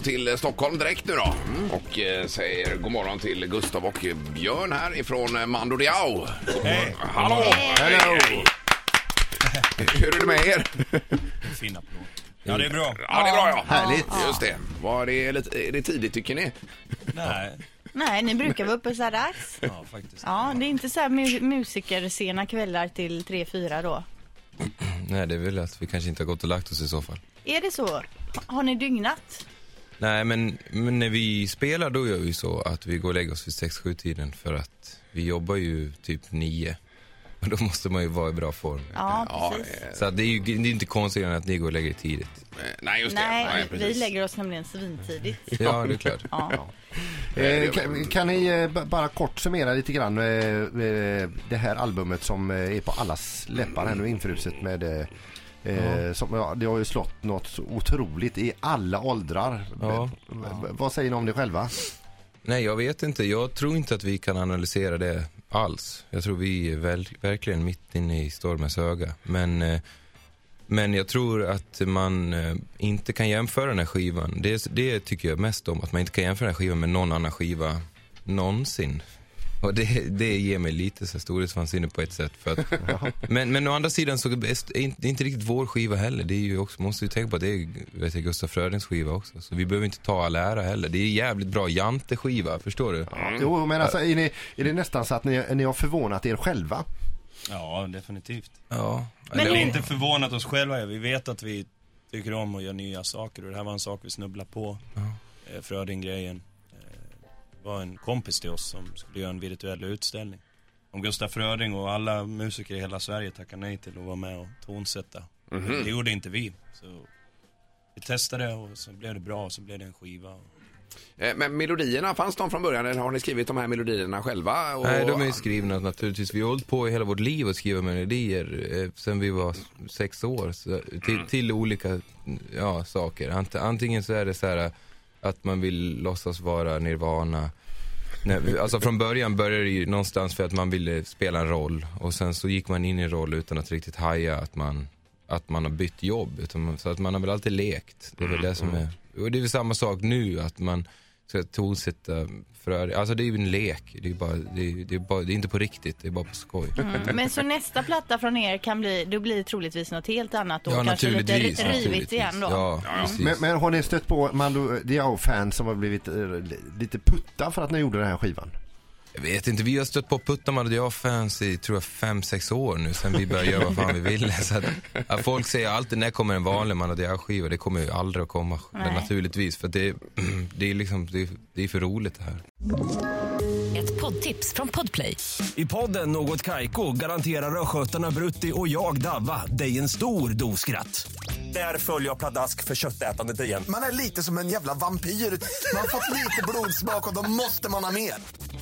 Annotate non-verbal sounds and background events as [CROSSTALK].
gå till Stockholm direkt nu då. Och eh, säger god morgon till Gustav och Björn här ifrån eh, Mando Diao. Hej. Hallå! Hello! Hur är det med er? Ja, det är bra. Ja, det är bra ja. Härligt. Just det. Var det, lite, är det tidigt tycker ni? Nej, Nej, ni brukar vara uppe så här dags. ja faktiskt. Ja, det är inte så här mu- musikersena kvällar till 3-4 då. Nej, det är väl att vi kanske inte har gått och lagt oss i så fall. Är det så? Ha- Har ni dygnat? Nej, men, men när vi spelar då gör vi så att vi går och lägger oss vid 6-7 tiden för att vi jobbar ju typ 9. Och då måste man ju vara i bra form. Ja, Ja, precis. eh, Så det är ju det är inte konstigt att ni går och lägger er tidigt. eh, nej just det. Nej, vi precis. lägger oss nämligen svintidigt. [LAUGHS] Ja, det är klart. Ja. Eh, kan, kan ni eh, bara kort summera lite grann eh, eh, det här albumet som eh, är på allas läppar här nu infruset med eh, som, ja, det har ju slått något otroligt i alla åldrar. Ja. Vad säger ni om det själva? Nej, jag vet inte. Jag tror inte att vi kan analysera det alls. Jag tror vi är väl, verkligen mitt inne i stormens öga. Men, eh, men jag tror att man eh, inte kan jämföra den här skivan. Det, det tycker jag mest om, att man inte kan jämföra den här skivan med någon annan skiva någonsin. Och det, det ger mig lite så storhetsvansinne på ett sätt. För att, [LAUGHS] men, men å andra sidan så är det inte, inte riktigt vår skiva heller. Det är ju också, måste ju tänka på att det är vet jag, Gustaf Frödings skiva också. Så vi behöver inte ta all ära heller. Det är jävligt bra Jante-skiva, förstår du? Jo, men alltså är, ni, är det nästan så att ni, ni har förvånat er själva? Ja, definitivt. Ja. Men Vi har hur- inte förvånat oss själva. Vi vet att vi tycker om att göra nya saker och det här var en sak vi snubblade på. Eh, Fröding-grejen. Det var en kompis till oss som skulle göra en virtuell utställning. Om Gustaf Fröding och alla musiker i hela Sverige tackade nej till att vara med och tonsätta. Det gjorde inte vi. Så vi testade och så blev det bra och så blev det en skiva. Eh, Men melodierna, fanns de från början eller har ni skrivit de här melodierna själva? Och... Nej, de är ju skrivna naturligtvis. Vi har hållit på i hela vårt liv att skriva melodier eh, sen vi var sex år. Så, till, till olika ja, saker. Ant, antingen så är det så här att man vill låtsas vara Nirvana. Nej, alltså från början började det ju någonstans för att man ville spela en roll och sen så gick man in i en roll utan att riktigt haja att man, att man har bytt jobb. Utan man, så att man har väl alltid lekt. Det är väl det som är, och det är väl samma sak nu att man ska tonsätta för, alltså det är ju en lek. Det är, bara, det, är, det, är bara, det är inte på riktigt, det är bara på skoj. Mm. Men så nästa platta från er kan bli, då blir det troligtvis något helt annat och Ja, kanske lite rivigt naturligtvis. igen då. Ja, precis. Men, men har ni stött på Mando Diao-fans som har blivit eh, lite putta för att ni gjorde den här skivan? Jag vet inte, vi har stött på Puttaman och jag fans i tror jag fem, sex år nu sen vi började göra vad fan vi ville. Så att, att folk säger alltid när kommer en vanlig man och det är skiva, det kommer ju aldrig att komma Nej. naturligtvis. För det, [CLEARS THROAT] det är liksom, det, det är för roligt det här. Ett poddtips från Podplay. I podden Något Kaiko garanterar östgötarna Brutti och jag, Davva, dig en stor dos skratt. Där följer jag pladask för köttätandet igen. Man är lite som en jävla vampyr. Man har fått lite blodsmak och då måste man ha mer.